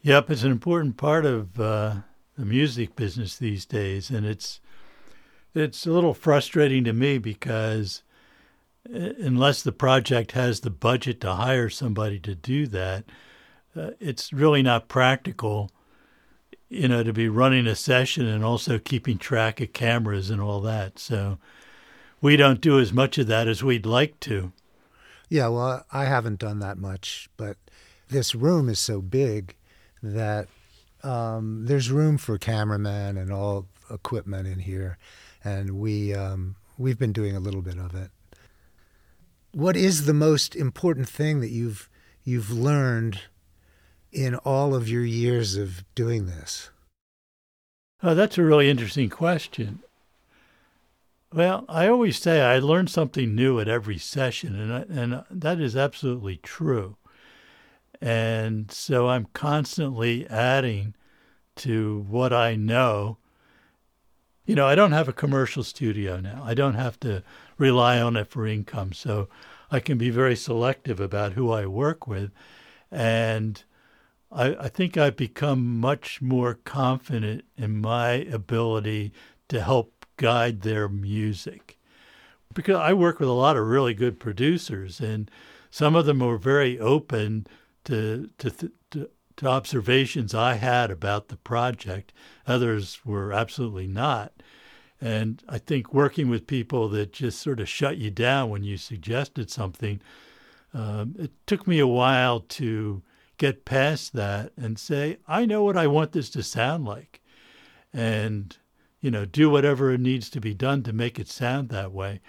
Yep, it's an important part of uh, the music business these days, and it's it's a little frustrating to me because uh, unless the project has the budget to hire somebody to do that, uh, it's really not practical, you know, to be running a session and also keeping track of cameras and all that. So we don't do as much of that as we'd like to. Yeah, well, I haven't done that much, but this room is so big that um, there's room for cameramen and all equipment in here, and we um, we've been doing a little bit of it. What is the most important thing that you've you've learned in all of your years of doing this? Oh, that's a really interesting question. Well, I always say I learn something new at every session, and I, and that is absolutely true. And so I'm constantly adding to what I know. You know, I don't have a commercial studio now. I don't have to rely on it for income. So I can be very selective about who I work with. And I, I think I've become much more confident in my ability to help guide their music. Because I work with a lot of really good producers, and some of them were very open to, to, to, to observations I had about the project. Others were absolutely not. And I think working with people that just sort of shut you down when you suggested something, um, it took me a while to get past that and say, I know what I want this to sound like. And you know, do whatever needs to be done to make it sound that way.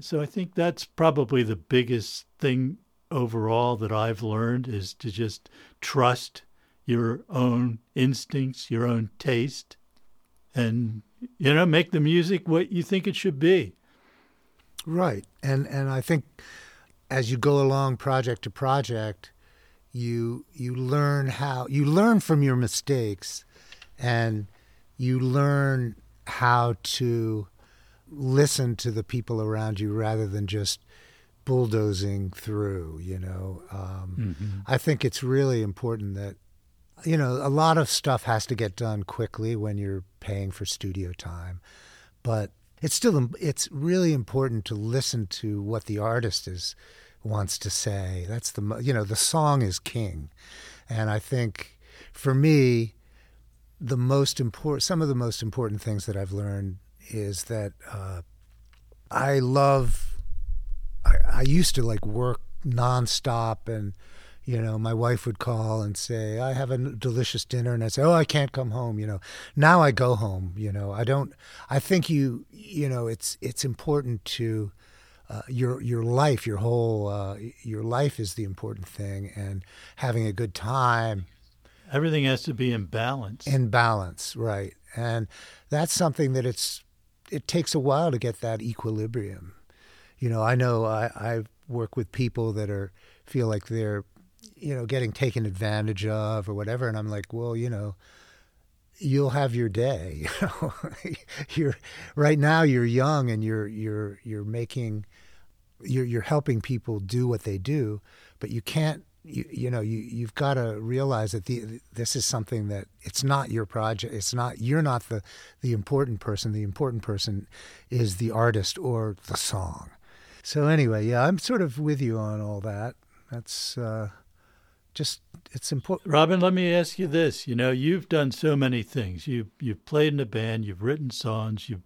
So I think that's probably the biggest thing overall that I've learned is to just trust your own instincts, your own taste, and you know, make the music what you think it should be. Right. And and I think as you go along project to project, you you learn how you learn from your mistakes and you learn how to listen to the people around you rather than just bulldozing through you know um, mm-hmm. i think it's really important that you know a lot of stuff has to get done quickly when you're paying for studio time but it's still it's really important to listen to what the artist is wants to say that's the you know the song is king and i think for me the most important, some of the most important things that I've learned is that uh, I love. I, I used to like work nonstop, and you know, my wife would call and say, "I have a delicious dinner," and I say, "Oh, I can't come home." You know, now I go home. You know, I don't. I think you. You know, it's it's important to. Uh, your your life, your whole uh, your life is the important thing, and having a good time Everything has to be in balance. In balance, right. And that's something that it's it takes a while to get that equilibrium. You know, I know I, I work with people that are feel like they're, you know, getting taken advantage of or whatever, and I'm like, well, you know, you'll have your day. You're right now you're young and you're you're you're making you're you're helping people do what they do, but you can't you, you know you you've got to realize that the, this is something that it's not your project it's not you're not the the important person. The important person is the artist or the song. So anyway yeah i'm sort of with you on all that. That's uh, just it's important robin let me ask you this you know you've done so many things you you've played in a band you've written songs you've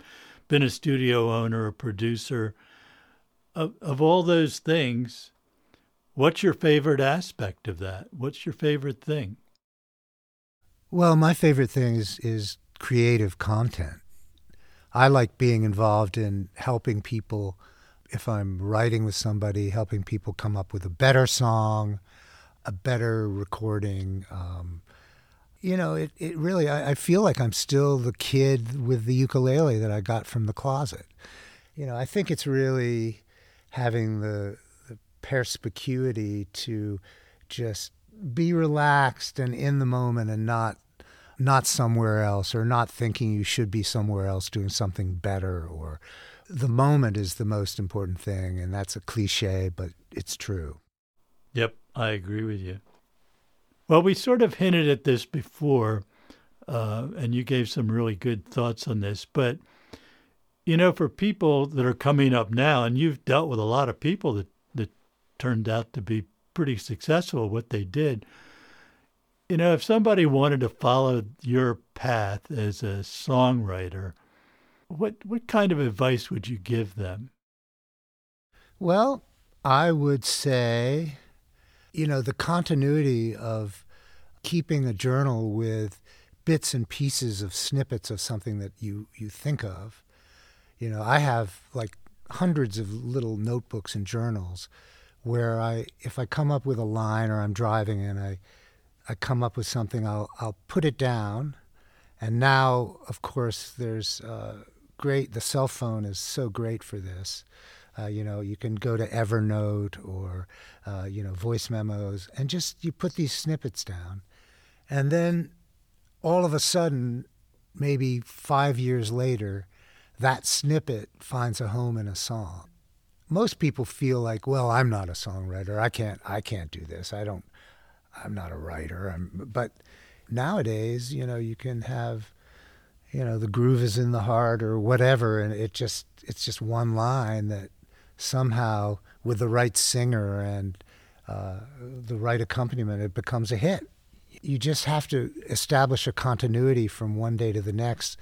been a studio owner a producer of, of all those things What's your favorite aspect of that? What's your favorite thing? Well, my favorite thing is is creative content. I like being involved in helping people if I'm writing with somebody, helping people come up with a better song, a better recording. Um, you know, it, it really, I, I, feel like I'm still the kid with the ukulele that I got from the closet. You know, I think it's really having the, the perspicuity to just be relaxed and in the moment and not not somewhere else or not thinking you should be somewhere else doing something better or the moment is the most important thing and that's a cliche but it's true yep i agree with you well we sort of hinted at this before uh, and you gave some really good thoughts on this but you know for people that are coming up now and you've dealt with a lot of people that that turned out to be pretty successful what they did you know, if somebody wanted to follow your path as a songwriter, what what kind of advice would you give them? Well, I would say, you know, the continuity of keeping a journal with bits and pieces of snippets of something that you, you think of. You know, I have like hundreds of little notebooks and journals where I, if I come up with a line or I'm driving and I I come up with something, I'll I'll put it down, and now of course there's uh, great. The cell phone is so great for this. Uh, you know, you can go to Evernote or uh, you know voice memos, and just you put these snippets down, and then all of a sudden, maybe five years later, that snippet finds a home in a song. Most people feel like, well, I'm not a songwriter. I can't. I can't do this. I don't. I'm not a writer. I'm, but nowadays, you know, you can have, you know, the groove is in the heart or whatever, and it just it's just one line that somehow, with the right singer and uh, the right accompaniment, it becomes a hit. You just have to establish a continuity from one day to the next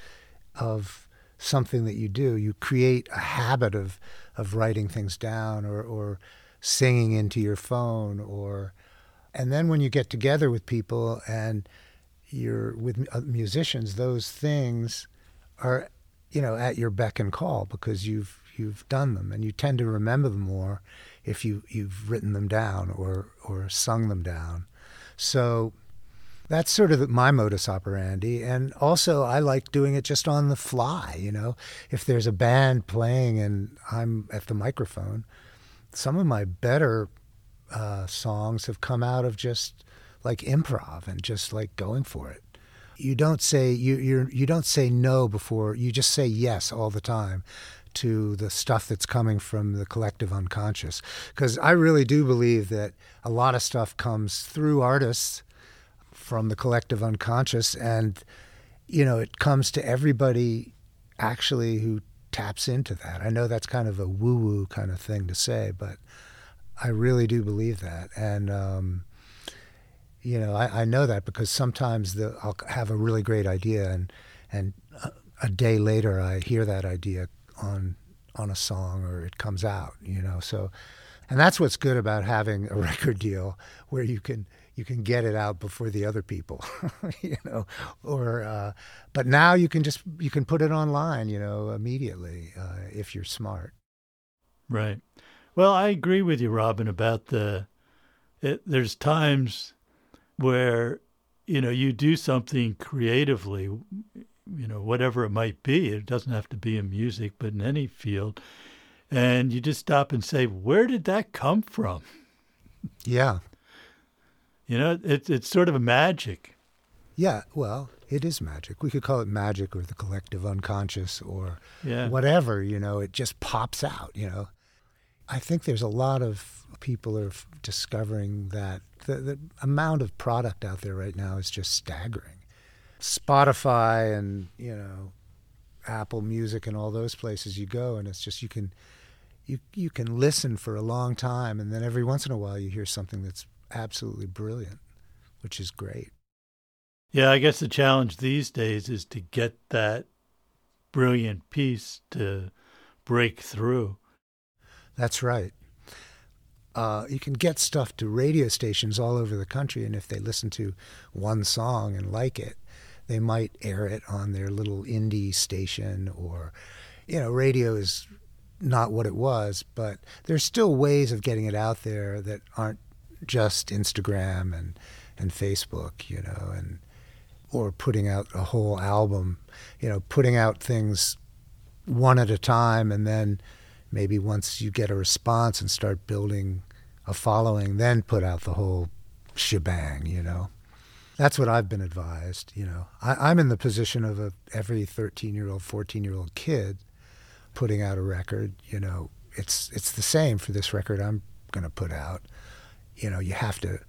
of something that you do. You create a habit of of writing things down or, or singing into your phone or and then when you get together with people and you're with uh, musicians, those things are, you know, at your beck and call because you've you've done them, and you tend to remember them more if you you've written them down or or sung them down. So that's sort of my modus operandi. And also, I like doing it just on the fly. You know, if there's a band playing and I'm at the microphone, some of my better uh, songs have come out of just like improv and just like going for it. You don't say you you you don't say no before you just say yes all the time to the stuff that's coming from the collective unconscious because I really do believe that a lot of stuff comes through artists from the collective unconscious and you know it comes to everybody actually who taps into that. I know that's kind of a woo woo kind of thing to say, but I really do believe that, and um, you know, I, I, know that because sometimes the, I'll have a really great idea, and and a, a day later I hear that idea on on a song or it comes out, you know. So, and that's what's good about having a record deal where you can you can get it out before the other people, you know. Or, uh, but now you can just you can put it online, you know, immediately uh, if you're smart. Right. Well, I agree with you, Robin, about the. It, there's times where, you know, you do something creatively, you know, whatever it might be. It doesn't have to be in music, but in any field. And you just stop and say, where did that come from? Yeah. You know, it's it's sort of a magic. Yeah, well, it is magic. We could call it magic or the collective unconscious or yeah. whatever, you know, it just pops out, you know. I think there's a lot of people are discovering that the, the amount of product out there right now is just staggering. Spotify and you know Apple Music and all those places you go, and it's just you can you you can listen for a long time, and then every once in a while you hear something that's absolutely brilliant, which is great. Yeah, I guess the challenge these days is to get that brilliant piece to break through. That's right. uh, you can get stuff to radio stations all over the country, and if they listen to one song and like it, they might air it on their little indie station or, you know, radio is not what it was, but there's still ways of getting it out there that aren't just Instagram and and Facebook, you know, and or putting out a whole album, you know, putting out things one at a time and then maybe once you get a response and start building a following, then put out the whole shebang, you know. That's what I've been advised, you know. I, am in the position of a, every 13 year old, 14 year old kid putting out a record, you know. It's it's the same for this record I'm going to put out. You know, you have to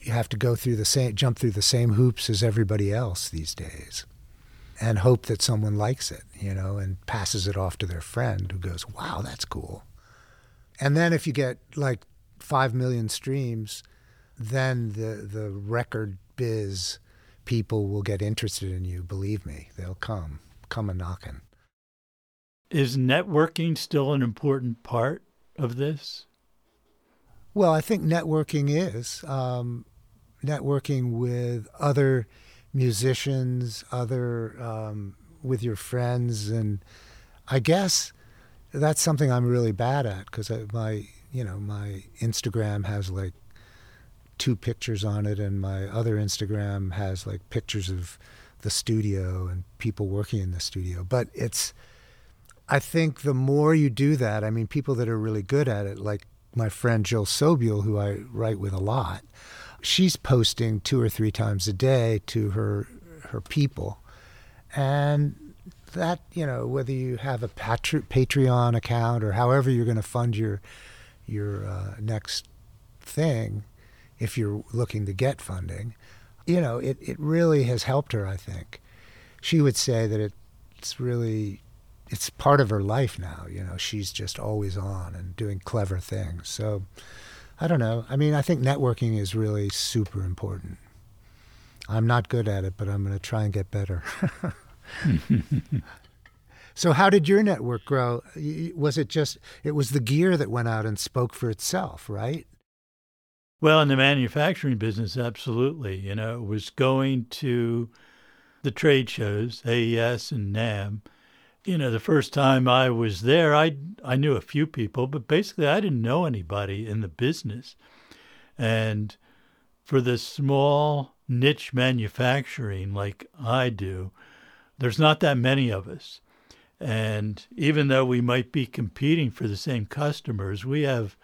you have to go through the same jump through the same hoops as everybody else these days and hope that someone likes it, you know, and passes it off to their friend who goes, "Wow, that's cool." And then if you get like 5 million streams, then the the record biz people will get interested in you, believe me. They'll come, come a knocking. Is networking still an important part of this? Well, I think networking is. Um, networking with other musicians, other um, with your friends, and I guess that's something I'm really bad at because my you know my Instagram has like two pictures on it, and my other Instagram has like pictures of the studio and people working in the studio. But it's I think the more you do that, I mean, people that are really good at it, like my friend Jill Sobule, who I write with a lot, she's posting two or three times a day to her her people, and that you know whether you have a Patreon account or however you're going to fund your your uh, next thing, if you're looking to get funding, you know it it really has helped her. I think she would say that it, it's really it's part of her life now. You know, she's just always on and doing clever things. So I don't know. I mean, I think networking is really super important. I'm not good at it, but I'm going to try and get better. so, how did your network grow? Was it just, it was the gear that went out and spoke for itself, right? Well, in the manufacturing business, absolutely. You know, it was going to the trade shows, AES and NAMM, you know, the first time I was there, I I knew a few people, but basically I didn't know anybody in the business. And for the small niche manufacturing like I do, there's not that many of us. And even though we might be competing for the same customers, we have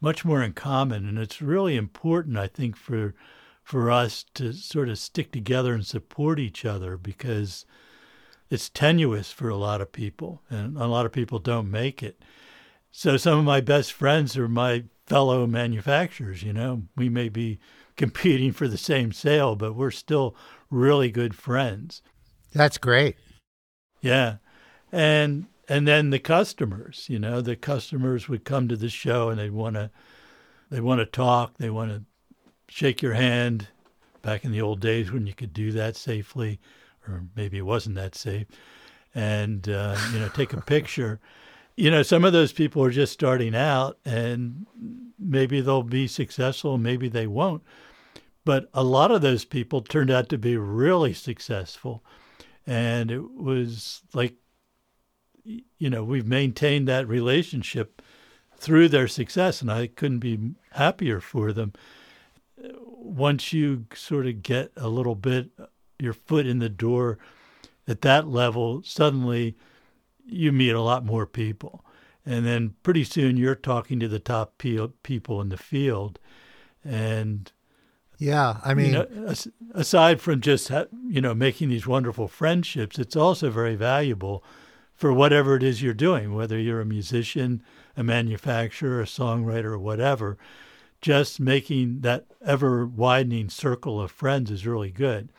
much more in common. And it's really important, I think, for for us to sort of stick together and support each other because it's tenuous for a lot of people, and a lot of people don't make it. So some of my best friends are my fellow manufacturers. You know, we may be competing for the same sale, but we're still really good friends. That's great. Yeah, and and then the customers. You know, the customers would come to the show and they want to they want to talk. They want to shake your hand. Back in the old days when you could do that safely or maybe it wasn't that safe, and uh, you know take a picture. You know, some of those people are just starting out, and maybe they'll be successful, maybe they won't. But a lot of those people turned out to be really successful, and it was like, you know, we've maintained that relationship through their success, and I couldn't be happier for them. Once you sort of get a little bit your foot in the door at that level, suddenly you meet a lot more people. And then pretty soon you're talking to the top people in the field. And yeah, I mean, you know, aside from just you know making these wonderful friendships, it's also very valuable for whatever it is you're doing, whether you're a musician, a manufacturer, a songwriter, or whatever. Just making that ever widening circle of friends is really good.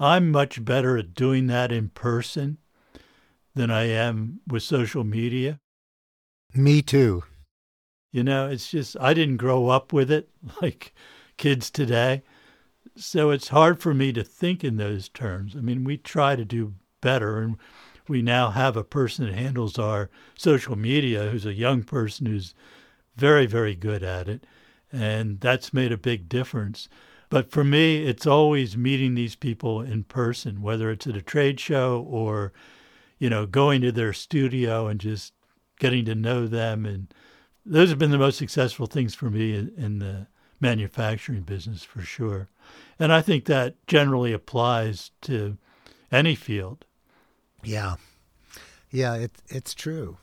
I'm much better at doing that in person than I am with social media. Me too. You know, it's just, I didn't grow up with it like kids today. So it's hard for me to think in those terms. I mean, we try to do better, and we now have a person that handles our social media who's a young person who's very, very good at it. And that's made a big difference. But for me, it's always meeting these people in person, whether it's at a trade show or, you know, going to their studio and just getting to know them. And those have been the most successful things for me in, in the manufacturing business for sure. And I think that generally applies to any field. Yeah. Yeah, it, it's true.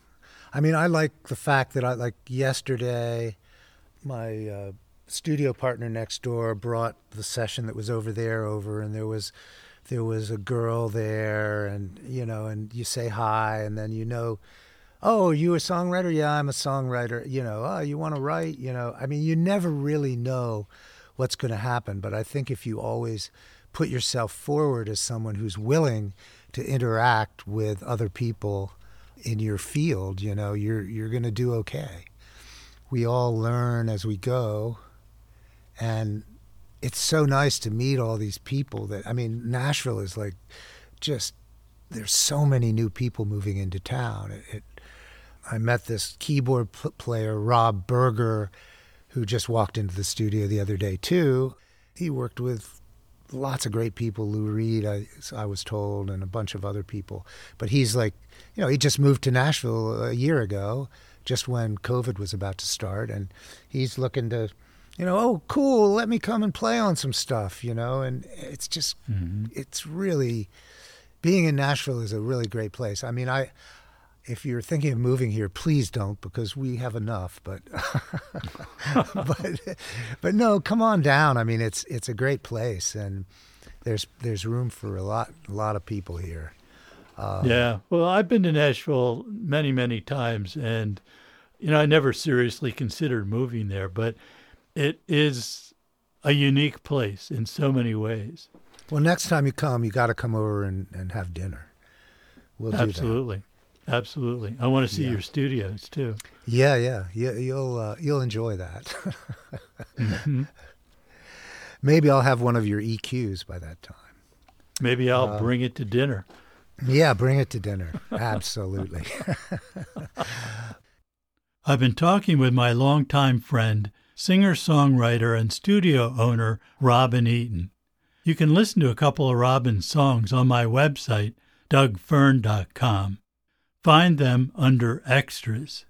I mean, I like the fact that I like yesterday, my uh, studio partner next door brought the session that was over there over, and there was there was a girl there, and you know, and you say hi, and then you know, oh, are you a songwriter? Yeah, I'm a songwriter. You know, oh, you want to write? You know, I mean, you never really know what's going to happen, but I think if you always put yourself forward as someone who's willing to interact with other people in your field, you know, you're you're going to do okay. We all learn as we go, and it's so nice to meet all these people. That I mean, Nashville is like just there's so many new people moving into town. It, it, I met this keyboard pl- player, Rob Berger, who just walked into the studio the other day too. He worked with lots of great people, Lou Reed, I, I was told, and a bunch of other people. But he's like, you know, he just moved to Nashville a year ago, just when COVID was about to start, and he's looking to, you know, oh, cool, let me come and play on some stuff, you know, and it's just, mm-hmm. it's really, being in Nashville is a really great place. I mean, I, if you're thinking of moving here, please don't because we have enough. But but but no, come on down. I mean, it's it's a great place, and there's there's room for a lot a lot of people here. Um, yeah, well, I've been to Nashville many many times, and you know I never seriously considered moving there, but it is a unique place in so many ways. Well, next time you come, you got to come over and, and have dinner. We'll Absolutely. Absolutely. I want to see yeah. your studios too. Yeah, yeah. You, you'll uh, you'll enjoy that. mm-hmm. Maybe I'll have one of your EQs by that time. Maybe I'll uh, bring it to dinner. Yeah, bring it to dinner. Absolutely. I've been talking with my longtime friend, singer songwriter, and studio owner, Robin Eaton. You can listen to a couple of Robin's songs on my website, dougfearn.com. Find them under Extras.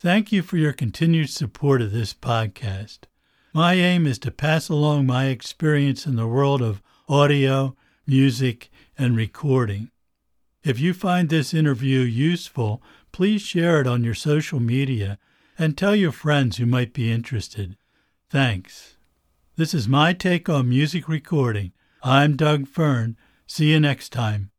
Thank you for your continued support of this podcast. My aim is to pass along my experience in the world of audio, music, and recording. If you find this interview useful, please share it on your social media and tell your friends who might be interested. Thanks. This is my take on music recording. I'm Doug Fearn. See you next time.